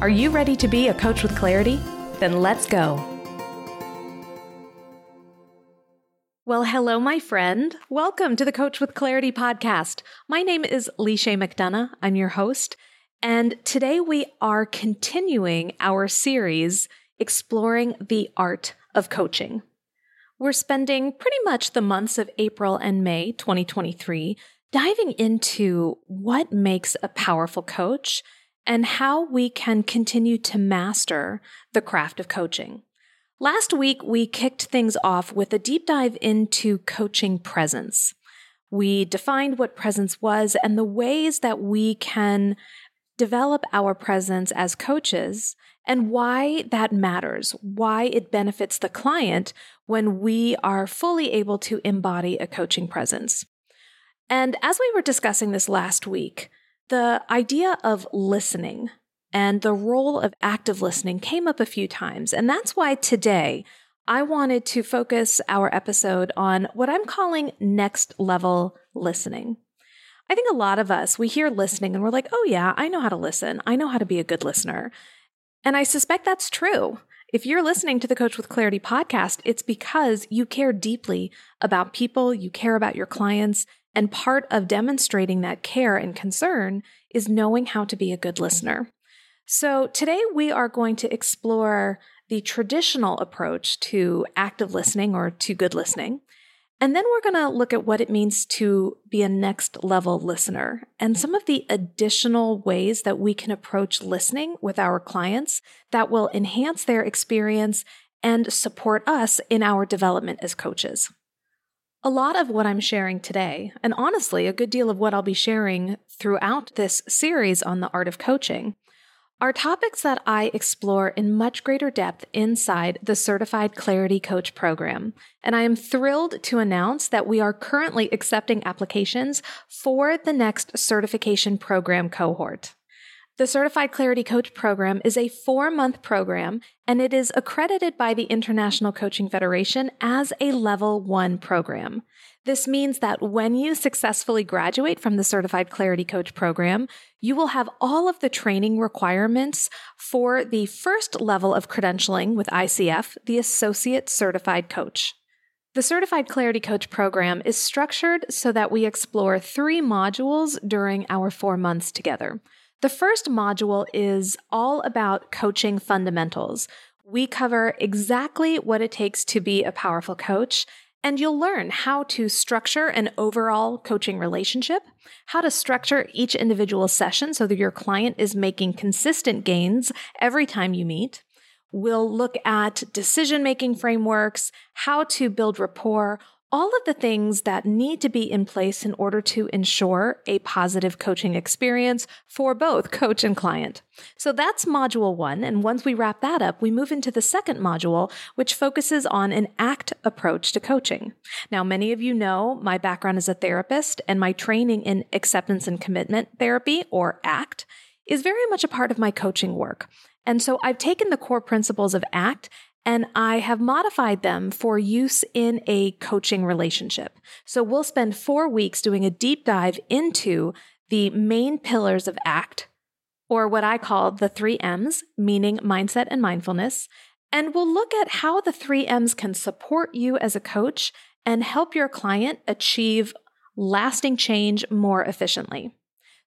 Are you ready to be a coach with clarity? Then let's go. Well, hello, my friend. Welcome to the Coach with Clarity podcast. My name is Leisha McDonough. I'm your host. And today we are continuing our series exploring the art of coaching. We're spending pretty much the months of April and May 2023 diving into what makes a powerful coach and how we can continue to master the craft of coaching. Last week, we kicked things off with a deep dive into coaching presence. We defined what presence was and the ways that we can develop our presence as coaches and why that matters, why it benefits the client when we are fully able to embody a coaching presence. And as we were discussing this last week, the idea of listening and the role of active listening came up a few times. And that's why today I wanted to focus our episode on what I'm calling next level listening. I think a lot of us, we hear listening and we're like, oh, yeah, I know how to listen. I know how to be a good listener. And I suspect that's true. If you're listening to the Coach with Clarity podcast, it's because you care deeply about people, you care about your clients, and part of demonstrating that care and concern is knowing how to be a good listener. So today we are going to explore the traditional approach to active listening or to good listening. And then we're going to look at what it means to be a next level listener and some of the additional ways that we can approach listening with our clients that will enhance their experience and support us in our development as coaches. A lot of what I'm sharing today, and honestly, a good deal of what I'll be sharing throughout this series on the art of coaching, are topics that I explore in much greater depth inside the Certified Clarity Coach program. And I am thrilled to announce that we are currently accepting applications for the next certification program cohort. The Certified Clarity Coach program is a four month program and it is accredited by the International Coaching Federation as a level one program. This means that when you successfully graduate from the Certified Clarity Coach program, you will have all of the training requirements for the first level of credentialing with ICF, the Associate Certified Coach. The Certified Clarity Coach program is structured so that we explore three modules during our four months together. The first module is all about coaching fundamentals. We cover exactly what it takes to be a powerful coach and you'll learn how to structure an overall coaching relationship, how to structure each individual session so that your client is making consistent gains every time you meet. We'll look at decision making frameworks, how to build rapport, all of the things that need to be in place in order to ensure a positive coaching experience for both coach and client. So that's module one. And once we wrap that up, we move into the second module, which focuses on an ACT approach to coaching. Now, many of you know my background as a therapist and my training in acceptance and commitment therapy or ACT is very much a part of my coaching work. And so I've taken the core principles of ACT and I have modified them for use in a coaching relationship. So we'll spend four weeks doing a deep dive into the main pillars of ACT, or what I call the three M's, meaning mindset and mindfulness. And we'll look at how the three M's can support you as a coach and help your client achieve lasting change more efficiently.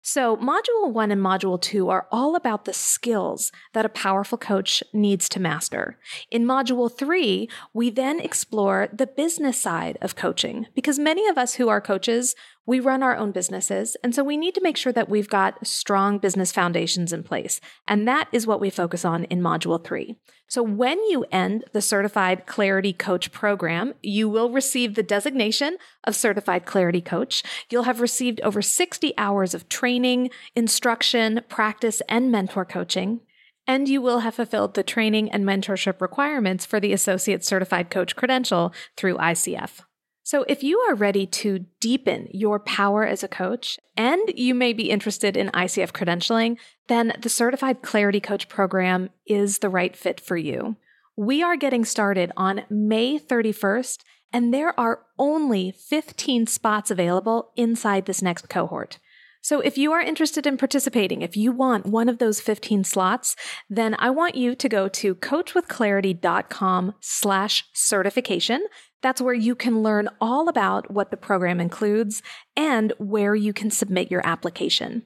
So, Module 1 and Module 2 are all about the skills that a powerful coach needs to master. In Module 3, we then explore the business side of coaching because many of us who are coaches we run our own businesses, and so we need to make sure that we've got strong business foundations in place. And that is what we focus on in Module 3. So when you end the Certified Clarity Coach program, you will receive the designation of Certified Clarity Coach. You'll have received over 60 hours of training, instruction, practice, and mentor coaching. and you will have fulfilled the training and mentorship requirements for the Associate Certified Coach credential through ICF. So, if you are ready to deepen your power as a coach and you may be interested in ICF credentialing, then the Certified Clarity Coach program is the right fit for you. We are getting started on May 31st, and there are only 15 spots available inside this next cohort. So if you are interested in participating, if you want one of those 15 slots, then I want you to go to coachwithclarity.com slash certification. That's where you can learn all about what the program includes and where you can submit your application.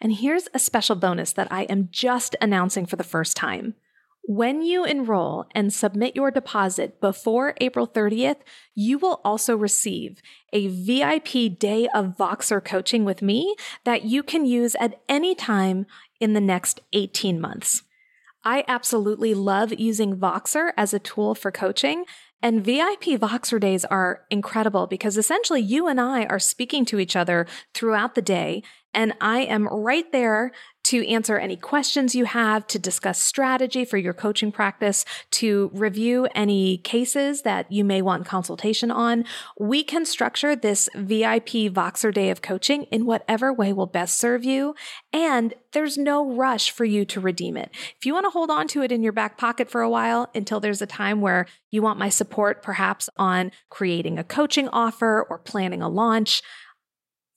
And here's a special bonus that I am just announcing for the first time. When you enroll and submit your deposit before April 30th, you will also receive a VIP day of Voxer coaching with me that you can use at any time in the next 18 months. I absolutely love using Voxer as a tool for coaching. And VIP Voxer days are incredible because essentially you and I are speaking to each other throughout the day. And I am right there to answer any questions you have, to discuss strategy for your coaching practice, to review any cases that you may want consultation on. We can structure this VIP Voxer day of coaching in whatever way will best serve you. And there's no rush for you to redeem it. If you want to hold on to it in your back pocket for a while until there's a time where you want my support, perhaps on creating a coaching offer or planning a launch,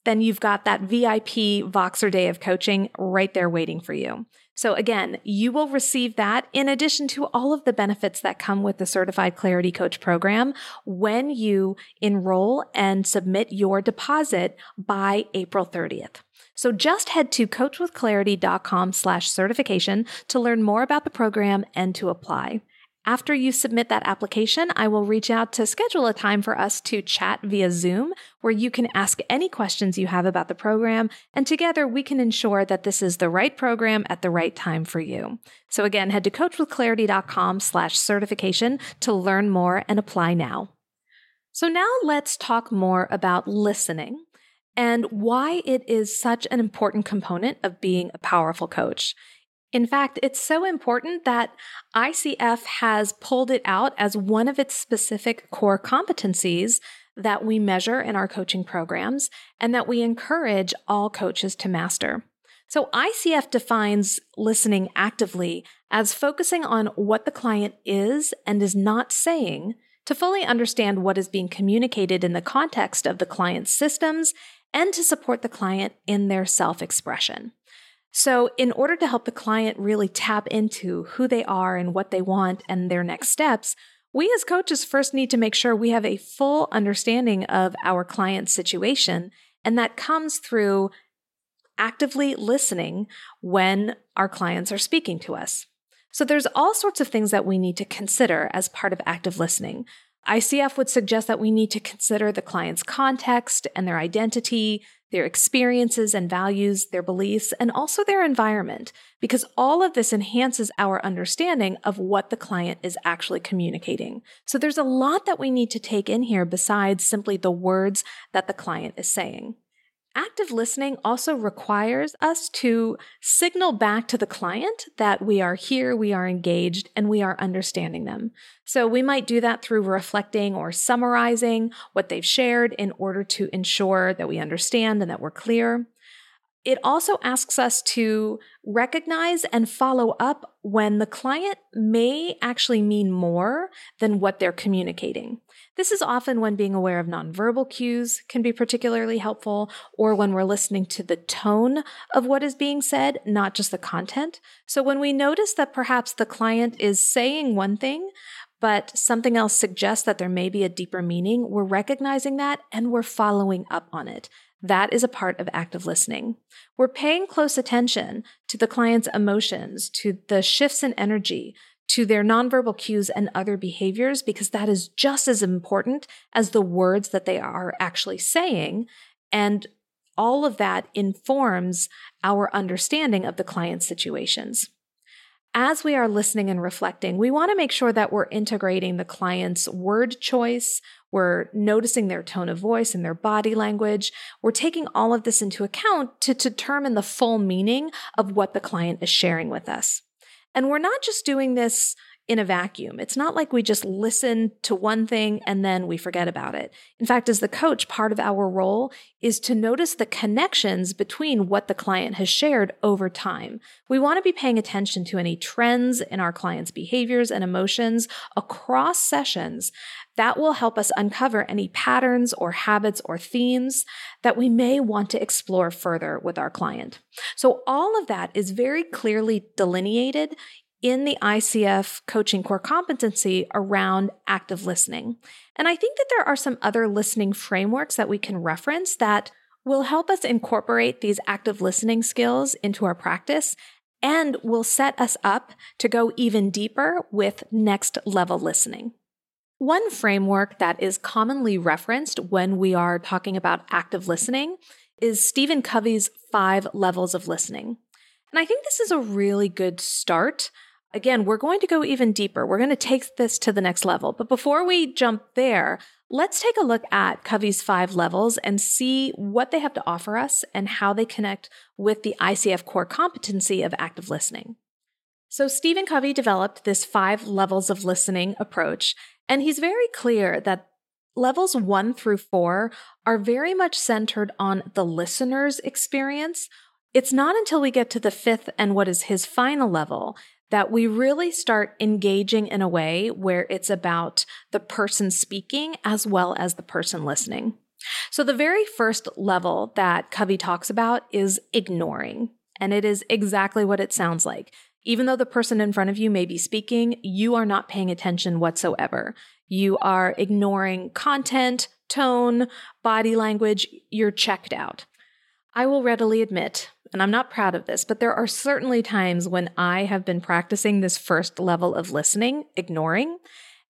then you've got that VIP Voxer day of coaching right there waiting for you. So again, you will receive that in addition to all of the benefits that come with the Certified Clarity Coach program when you enroll and submit your deposit by April 30th. So just head to coachwithclarity.com slash certification to learn more about the program and to apply. After you submit that application, I will reach out to schedule a time for us to chat via Zoom where you can ask any questions you have about the program, and together we can ensure that this is the right program at the right time for you. So again, head to coachwithclarity.com slash certification to learn more and apply now. So now let's talk more about listening and why it is such an important component of being a powerful coach. In fact, it's so important that ICF has pulled it out as one of its specific core competencies that we measure in our coaching programs and that we encourage all coaches to master. So ICF defines listening actively as focusing on what the client is and is not saying to fully understand what is being communicated in the context of the client's systems and to support the client in their self expression. So, in order to help the client really tap into who they are and what they want and their next steps, we as coaches first need to make sure we have a full understanding of our client's situation. And that comes through actively listening when our clients are speaking to us. So, there's all sorts of things that we need to consider as part of active listening. ICF would suggest that we need to consider the client's context and their identity, their experiences and values, their beliefs, and also their environment, because all of this enhances our understanding of what the client is actually communicating. So there's a lot that we need to take in here besides simply the words that the client is saying. Active listening also requires us to signal back to the client that we are here, we are engaged, and we are understanding them. So we might do that through reflecting or summarizing what they've shared in order to ensure that we understand and that we're clear. It also asks us to recognize and follow up when the client may actually mean more than what they're communicating. This is often when being aware of nonverbal cues can be particularly helpful, or when we're listening to the tone of what is being said, not just the content. So when we notice that perhaps the client is saying one thing, but something else suggests that there may be a deeper meaning, we're recognizing that and we're following up on it. That is a part of active listening. We're paying close attention to the client's emotions, to the shifts in energy, to their nonverbal cues and other behaviors, because that is just as important as the words that they are actually saying. And all of that informs our understanding of the client's situations as we are listening and reflecting, we want to make sure that we're integrating the client's word choice. We're noticing their tone of voice and their body language. We're taking all of this into account to determine the full meaning of what the client is sharing with us. And we're not just doing this in a vacuum. It's not like we just listen to one thing and then we forget about it. In fact, as the coach, part of our role is to notice the connections between what the client has shared over time. We want to be paying attention to any trends in our client's behaviors and emotions across sessions that will help us uncover any patterns or habits or themes that we may want to explore further with our client. So all of that is very clearly delineated in the ICF coaching core competency around active listening. And I think that there are some other listening frameworks that we can reference that will help us incorporate these active listening skills into our practice and will set us up to go even deeper with next level listening. One framework that is commonly referenced when we are talking about active listening is Stephen Covey's five levels of listening. And I think this is a really good start Again, we're going to go even deeper. We're going to take this to the next level. But before we jump there, let's take a look at Covey's five levels and see what they have to offer us and how they connect with the ICF core competency of active listening. So, Stephen Covey developed this five levels of listening approach, and he's very clear that levels one through four are very much centered on the listener's experience. It's not until we get to the fifth and what is his final level that we really start engaging in a way where it's about the person speaking as well as the person listening. So, the very first level that Covey talks about is ignoring. And it is exactly what it sounds like. Even though the person in front of you may be speaking, you are not paying attention whatsoever. You are ignoring content, tone, body language. You're checked out. I will readily admit and I'm not proud of this, but there are certainly times when I have been practicing this first level of listening, ignoring.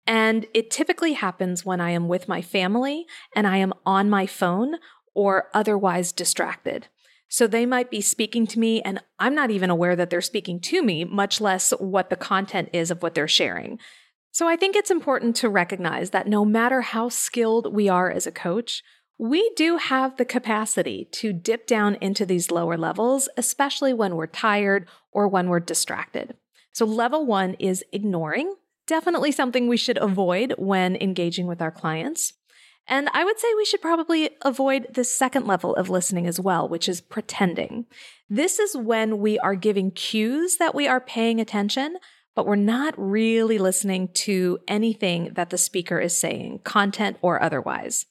And it typically happens when I am with my family and I am on my phone or otherwise distracted. So they might be speaking to me and I'm not even aware that they're speaking to me, much less what the content is of what they're sharing. So I think it's important to recognize that no matter how skilled we are as a coach, we do have the capacity to dip down into these lower levels, especially when we're tired or when we're distracted. So, level one is ignoring, definitely something we should avoid when engaging with our clients. And I would say we should probably avoid the second level of listening as well, which is pretending. This is when we are giving cues that we are paying attention, but we're not really listening to anything that the speaker is saying, content or otherwise.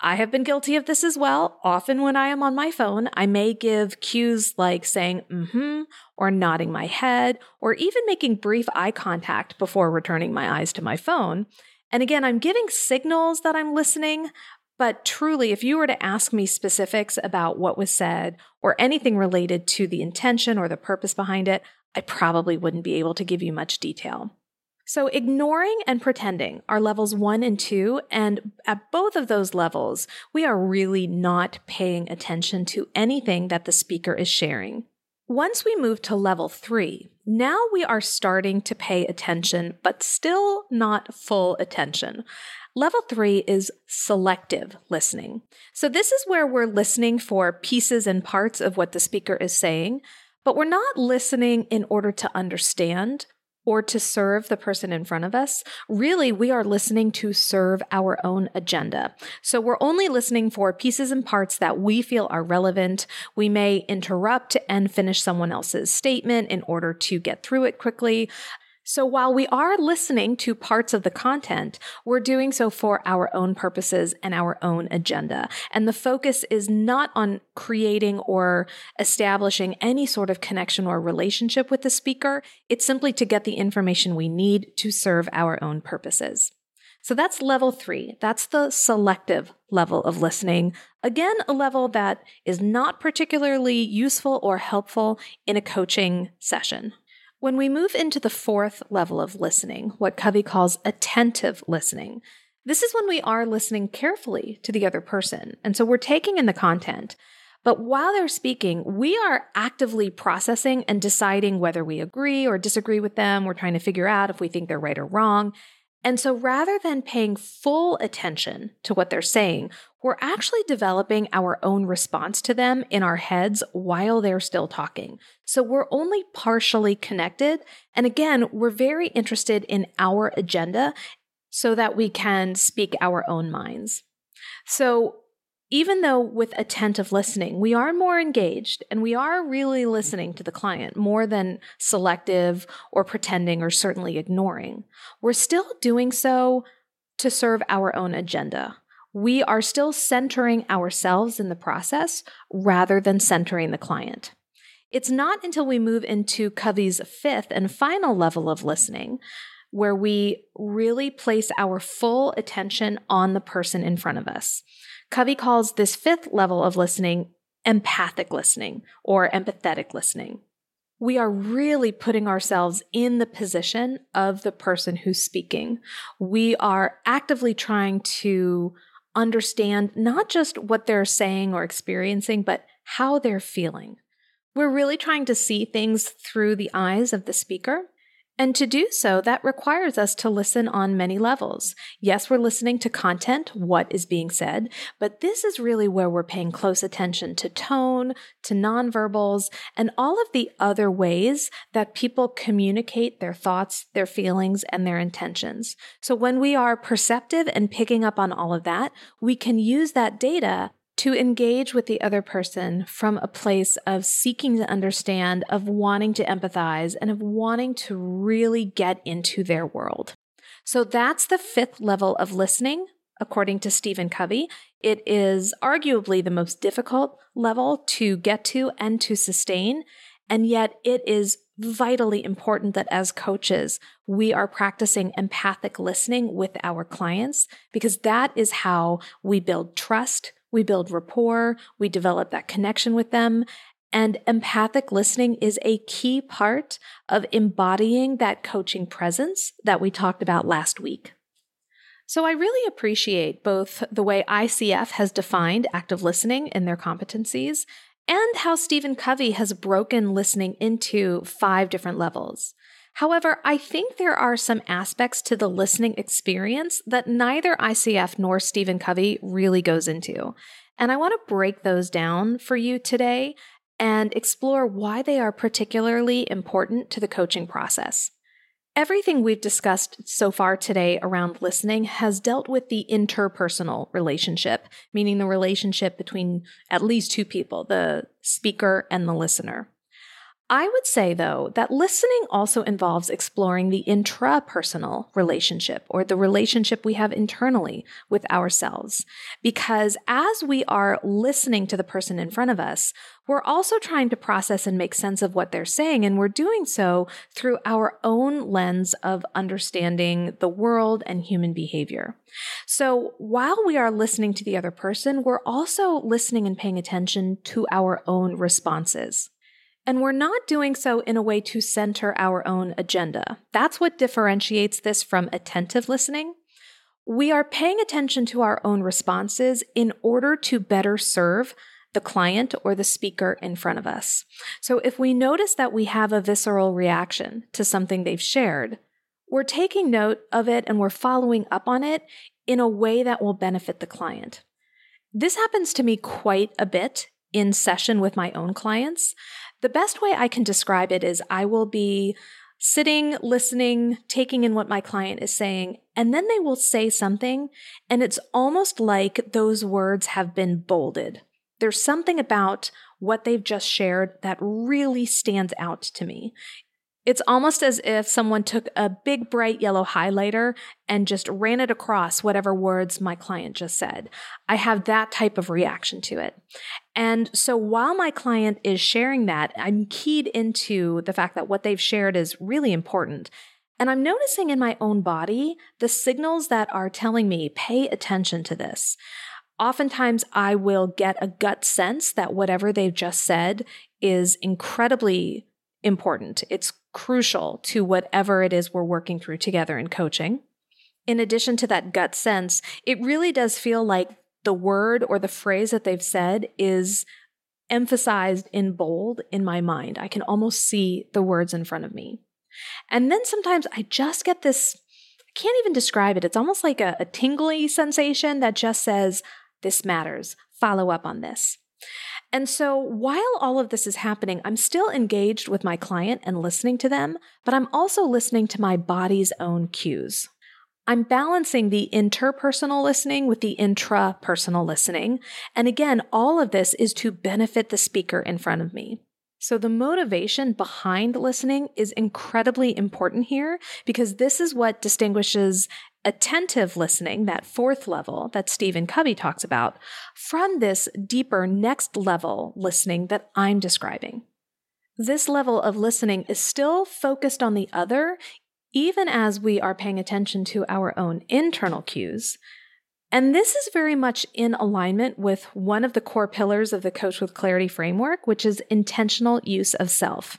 I have been guilty of this as well. Often when I am on my phone, I may give cues like saying, mm hmm, or nodding my head, or even making brief eye contact before returning my eyes to my phone. And again, I'm giving signals that I'm listening, but truly, if you were to ask me specifics about what was said or anything related to the intention or the purpose behind it, I probably wouldn't be able to give you much detail. So, ignoring and pretending are levels one and two. And at both of those levels, we are really not paying attention to anything that the speaker is sharing. Once we move to level three, now we are starting to pay attention, but still not full attention. Level three is selective listening. So, this is where we're listening for pieces and parts of what the speaker is saying, but we're not listening in order to understand or to serve the person in front of us, really we are listening to serve our own agenda. So we're only listening for pieces and parts that we feel are relevant. We may interrupt and finish someone else's statement in order to get through it quickly. So while we are listening to parts of the content, we're doing so for our own purposes and our own agenda. And the focus is not on creating or establishing any sort of connection or relationship with the speaker. It's simply to get the information we need to serve our own purposes. So that's level three. That's the selective level of listening. Again, a level that is not particularly useful or helpful in a coaching session. When we move into the fourth level of listening, what Covey calls attentive listening, this is when we are listening carefully to the other person. And so we're taking in the content. But while they're speaking, we are actively processing and deciding whether we agree or disagree with them. We're trying to figure out if we think they're right or wrong. And so rather than paying full attention to what they're saying, we're actually developing our own response to them in our heads while they're still talking. So we're only partially connected. And again, we're very interested in our agenda so that we can speak our own minds. So even though with attentive listening, we are more engaged and we are really listening to the client more than selective or pretending or certainly ignoring, we're still doing so to serve our own agenda. We are still centering ourselves in the process rather than centering the client. It's not until we move into Covey's fifth and final level of listening where we really place our full attention on the person in front of us. Covey calls this fifth level of listening empathic listening or empathetic listening. We are really putting ourselves in the position of the person who's speaking. We are actively trying to understand not just what they're saying or experiencing, but how they're feeling. We're really trying to see things through the eyes of the speaker and to do so, that requires us to listen on many levels. Yes, we're listening to content, what is being said, but this is really where we're paying close attention to tone, to nonverbals, and all of the other ways that people communicate their thoughts, their feelings, and their intentions. So when we are perceptive and picking up on all of that, we can use that data to engage with the other person from a place of seeking to understand, of wanting to empathize, and of wanting to really get into their world. So that's the fifth level of listening, according to Stephen Covey. It is arguably the most difficult level to get to and to sustain. And yet it is vitally important that as coaches, we are practicing empathic listening with our clients because that is how we build trust. We build rapport, we develop that connection with them. And empathic listening is a key part of embodying that coaching presence that we talked about last week. So I really appreciate both the way ICF has defined active listening in their competencies and how Stephen Covey has broken listening into five different levels. However, I think there are some aspects to the listening experience that neither ICF nor Stephen Covey really goes into. And I want to break those down for you today and explore why they are particularly important to the coaching process. Everything we've discussed so far today around listening has dealt with the interpersonal relationship, meaning the relationship between at least two people, the speaker and the listener. I would say, though, that listening also involves exploring the intrapersonal relationship or the relationship we have internally with ourselves. Because as we are listening to the person in front of us, we're also trying to process and make sense of what they're saying. And we're doing so through our own lens of understanding the world and human behavior. So while we are listening to the other person, we're also listening and paying attention to our own responses. And we're not doing so in a way to center our own agenda. That's what differentiates this from attentive listening. We are paying attention to our own responses in order to better serve the client or the speaker in front of us. So if we notice that we have a visceral reaction to something they've shared, we're taking note of it and we're following up on it in a way that will benefit the client. This happens to me quite a bit in session with my own clients. The best way I can describe it is I will be sitting, listening, taking in what my client is saying, and then they will say something, and it's almost like those words have been bolded. There's something about what they've just shared that really stands out to me. It's almost as if someone took a big bright yellow highlighter and just ran it across whatever words my client just said. I have that type of reaction to it. And so while my client is sharing that, I'm keyed into the fact that what they've shared is really important. And I'm noticing in my own body the signals that are telling me, pay attention to this. Oftentimes, I will get a gut sense that whatever they've just said is incredibly important. It's crucial to whatever it is we're working through together in coaching. In addition to that gut sense, it really does feel like the word or the phrase that they've said is emphasized in bold in my mind. I can almost see the words in front of me. And then sometimes I just get this I can't even describe it. It's almost like a, a tingly sensation that just says, This matters. Follow up on this. And so while all of this is happening, I'm still engaged with my client and listening to them, but I'm also listening to my body's own cues. I'm balancing the interpersonal listening with the intrapersonal listening. And again, all of this is to benefit the speaker in front of me. So the motivation behind listening is incredibly important here because this is what distinguishes attentive listening, that fourth level that Stephen Covey talks about, from this deeper next level listening that I'm describing. This level of listening is still focused on the other, even as we are paying attention to our own internal cues. And this is very much in alignment with one of the core pillars of the Coach with Clarity framework, which is intentional use of self.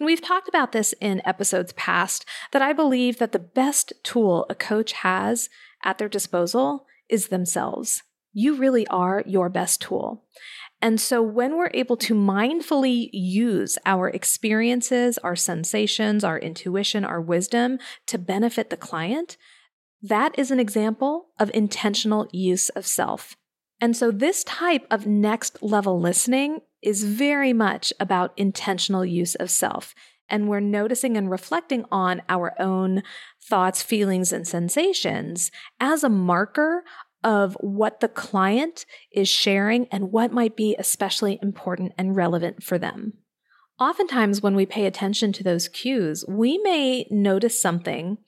And we've talked about this in episodes past that I believe that the best tool a coach has at their disposal is themselves. You really are your best tool. And so when we're able to mindfully use our experiences, our sensations, our intuition, our wisdom to benefit the client, that is an example of intentional use of self. And so this type of next level listening is very much about intentional use of self. And we're noticing and reflecting on our own thoughts, feelings, and sensations as a marker of what the client is sharing and what might be especially important and relevant for them. Oftentimes, when we pay attention to those cues, we may notice something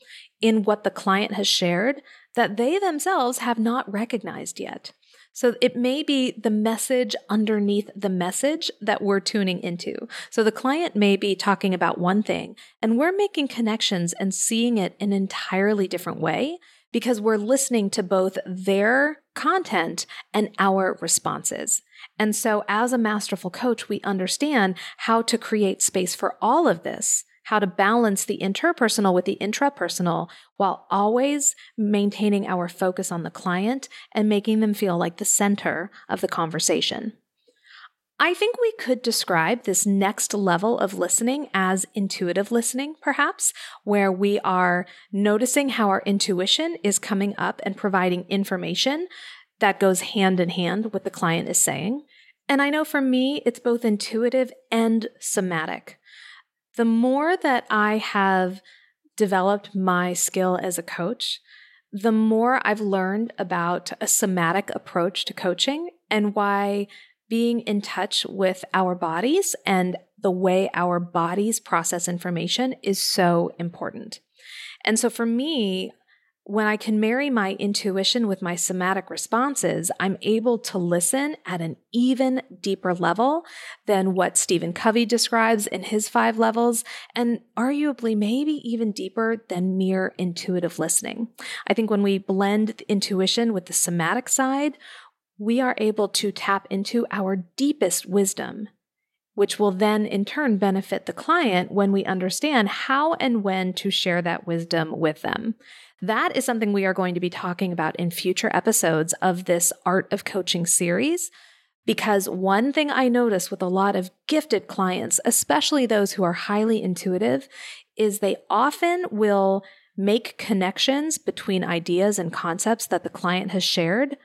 in what the client has shared that they themselves have not recognized yet. So it may be the message underneath the message that we're tuning into. So the client may be talking about one thing and we're making connections and seeing it in an entirely different way because we're listening to both their content and our responses. And so as a masterful coach, we understand how to create space for all of this how to balance the interpersonal with the intrapersonal while always maintaining our focus on the client and making them feel like the center of the conversation. I think we could describe this next level of listening as intuitive listening, perhaps, where we are noticing how our intuition is coming up and providing information that goes hand in hand with the client is saying. And I know for me, it's both intuitive and somatic the more that I have developed my skill as a coach, the more I've learned about a somatic approach to coaching and why being in touch with our bodies and the way our bodies process information is so important. And so for me, when I can marry my intuition with my somatic responses, I'm able to listen at an even deeper level than what Stephen Covey describes in his five levels, and arguably maybe even deeper than mere intuitive listening. I think when we blend intuition with the somatic side, we are able to tap into our deepest wisdom which will then in turn benefit the client when we understand how and when to share that wisdom with them. That is something we are going to be talking about in future episodes of this Art of Coaching series. Because one thing I notice with a lot of gifted clients, especially those who are highly intuitive, is they often will make connections between ideas and concepts that the client has shared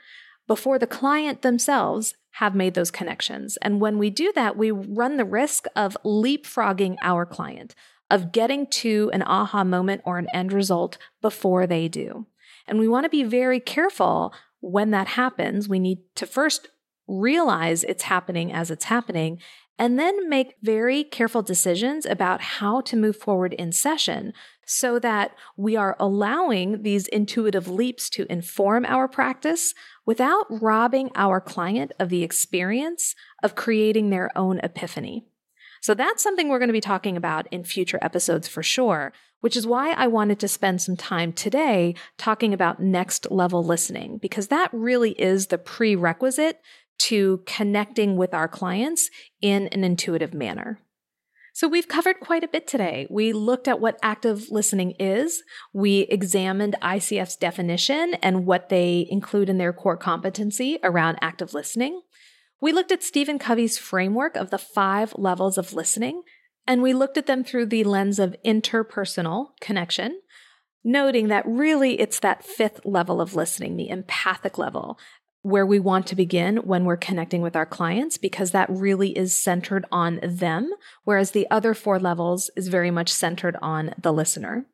before the client themselves have made those connections. And when we do that, we run the risk of leapfrogging our client, of getting to an aha moment or an end result before they do. And we want to be very careful when that happens. We need to first realize it's happening as it's happening and then make very careful decisions about how to move forward in session so that we are allowing these intuitive leaps to inform our practice without robbing our client of the experience of creating their own epiphany. So that's something we're going to be talking about in future episodes for sure, which is why I wanted to spend some time today talking about next level listening, because that really is the prerequisite to connecting with our clients in an intuitive manner. So we've covered quite a bit today. We looked at what active listening is. We examined ICF's definition and what they include in their core competency around active listening. We looked at Stephen Covey's framework of the five levels of listening, and we looked at them through the lens of interpersonal connection. noting that really it's that fifth level of listening, the empathic level, where we want to begin when we're connecting with our clients because that really is centered on them, whereas the other four levels is very much centered on the listener.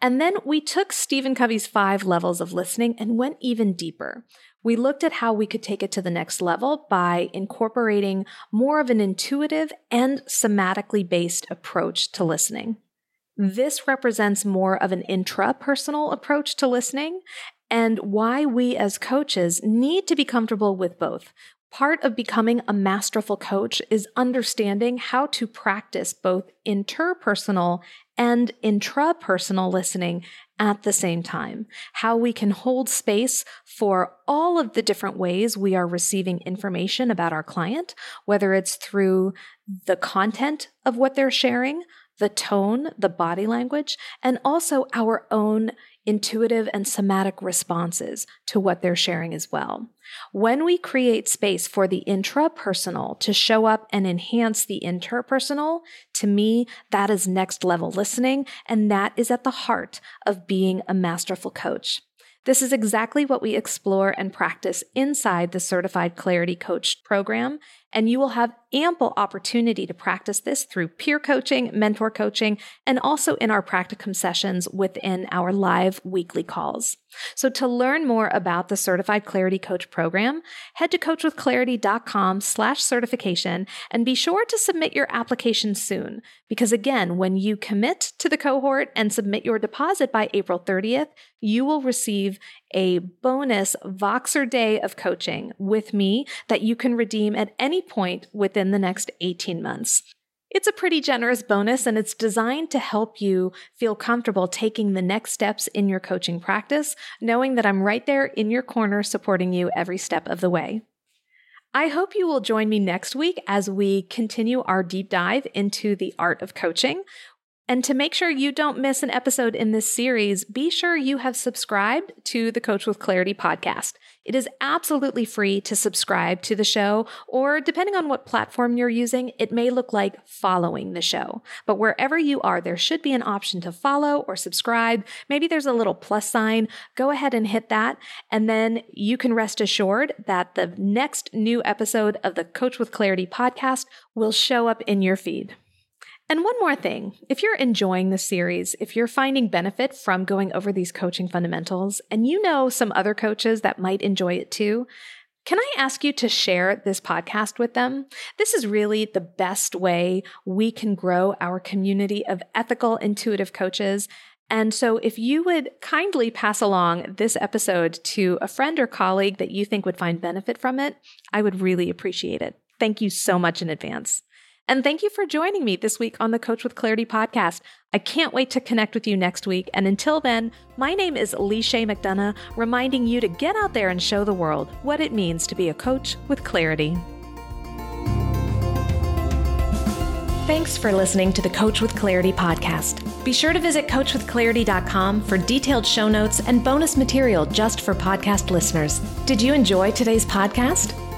And then we took Stephen Covey's five levels of listening and went even deeper. We looked at how we could take it to the next level by incorporating more of an intuitive and somatically based approach to listening. This represents more of an intrapersonal approach to listening and why we as coaches need to be comfortable with both. Part of becoming a masterful coach is understanding how to practice both interpersonal and intrapersonal listening at the same time. How we can hold space for all of the different ways we are receiving information about our client, whether it's through the content of what they're sharing, the tone, the body language, and also our own intuitive and somatic responses to what they're sharing as well. When we create space for the intrapersonal to show up and enhance the interpersonal, to me, that is next level listening, and that is at the heart of being a masterful coach. This is exactly what we explore and practice inside the Certified Clarity Coach program, and you will have ample opportunity to practice this through peer coaching, mentor coaching, and also in our practicum sessions within our live weekly calls. So to learn more about the Certified Clarity Coach program, head to coachwithclarity.com slash certification and be sure to submit your application soon. Because again, when you commit to the cohort and submit your deposit by April 30th, you will receive a bonus Voxer day of coaching with me that you can redeem at any point within the next 18 months. It's a pretty generous bonus and it's designed to help you feel comfortable taking the next steps in your coaching practice, knowing that I'm right there in your corner supporting you every step of the way. I hope you will join me next week as we continue our deep dive into the art of coaching. And to make sure you don't miss an episode in this series, be sure you have subscribed to the Coach with Clarity podcast. It is absolutely free to subscribe to the show, or depending on what platform you're using, it may look like following the show. But wherever you are, there should be an option to follow or subscribe. Maybe there's a little plus sign. Go ahead and hit that. And then you can rest assured that the next new episode of the Coach with Clarity podcast will show up in your feed. And one more thing if you're enjoying the series, if you're finding benefit from going over these coaching fundamentals, and you know some other coaches that might enjoy it too, can I ask you to share this podcast with them? This is really the best way we can grow our community of ethical, intuitive coaches. And so, if you would kindly pass along this episode to a friend or colleague that you think would find benefit from it, I would really appreciate it. Thank you so much in advance. And thank you for joining me this week on the Coach with Clarity podcast. I can't wait to connect with you next week. And until then, my name is Leisha McDonough, reminding you to get out there and show the world what it means to be a coach with clarity. Thanks for listening to the Coach with Clarity podcast. Be sure to visit coachwithclarity.com for detailed show notes and bonus material just for podcast listeners. Did you enjoy today's podcast?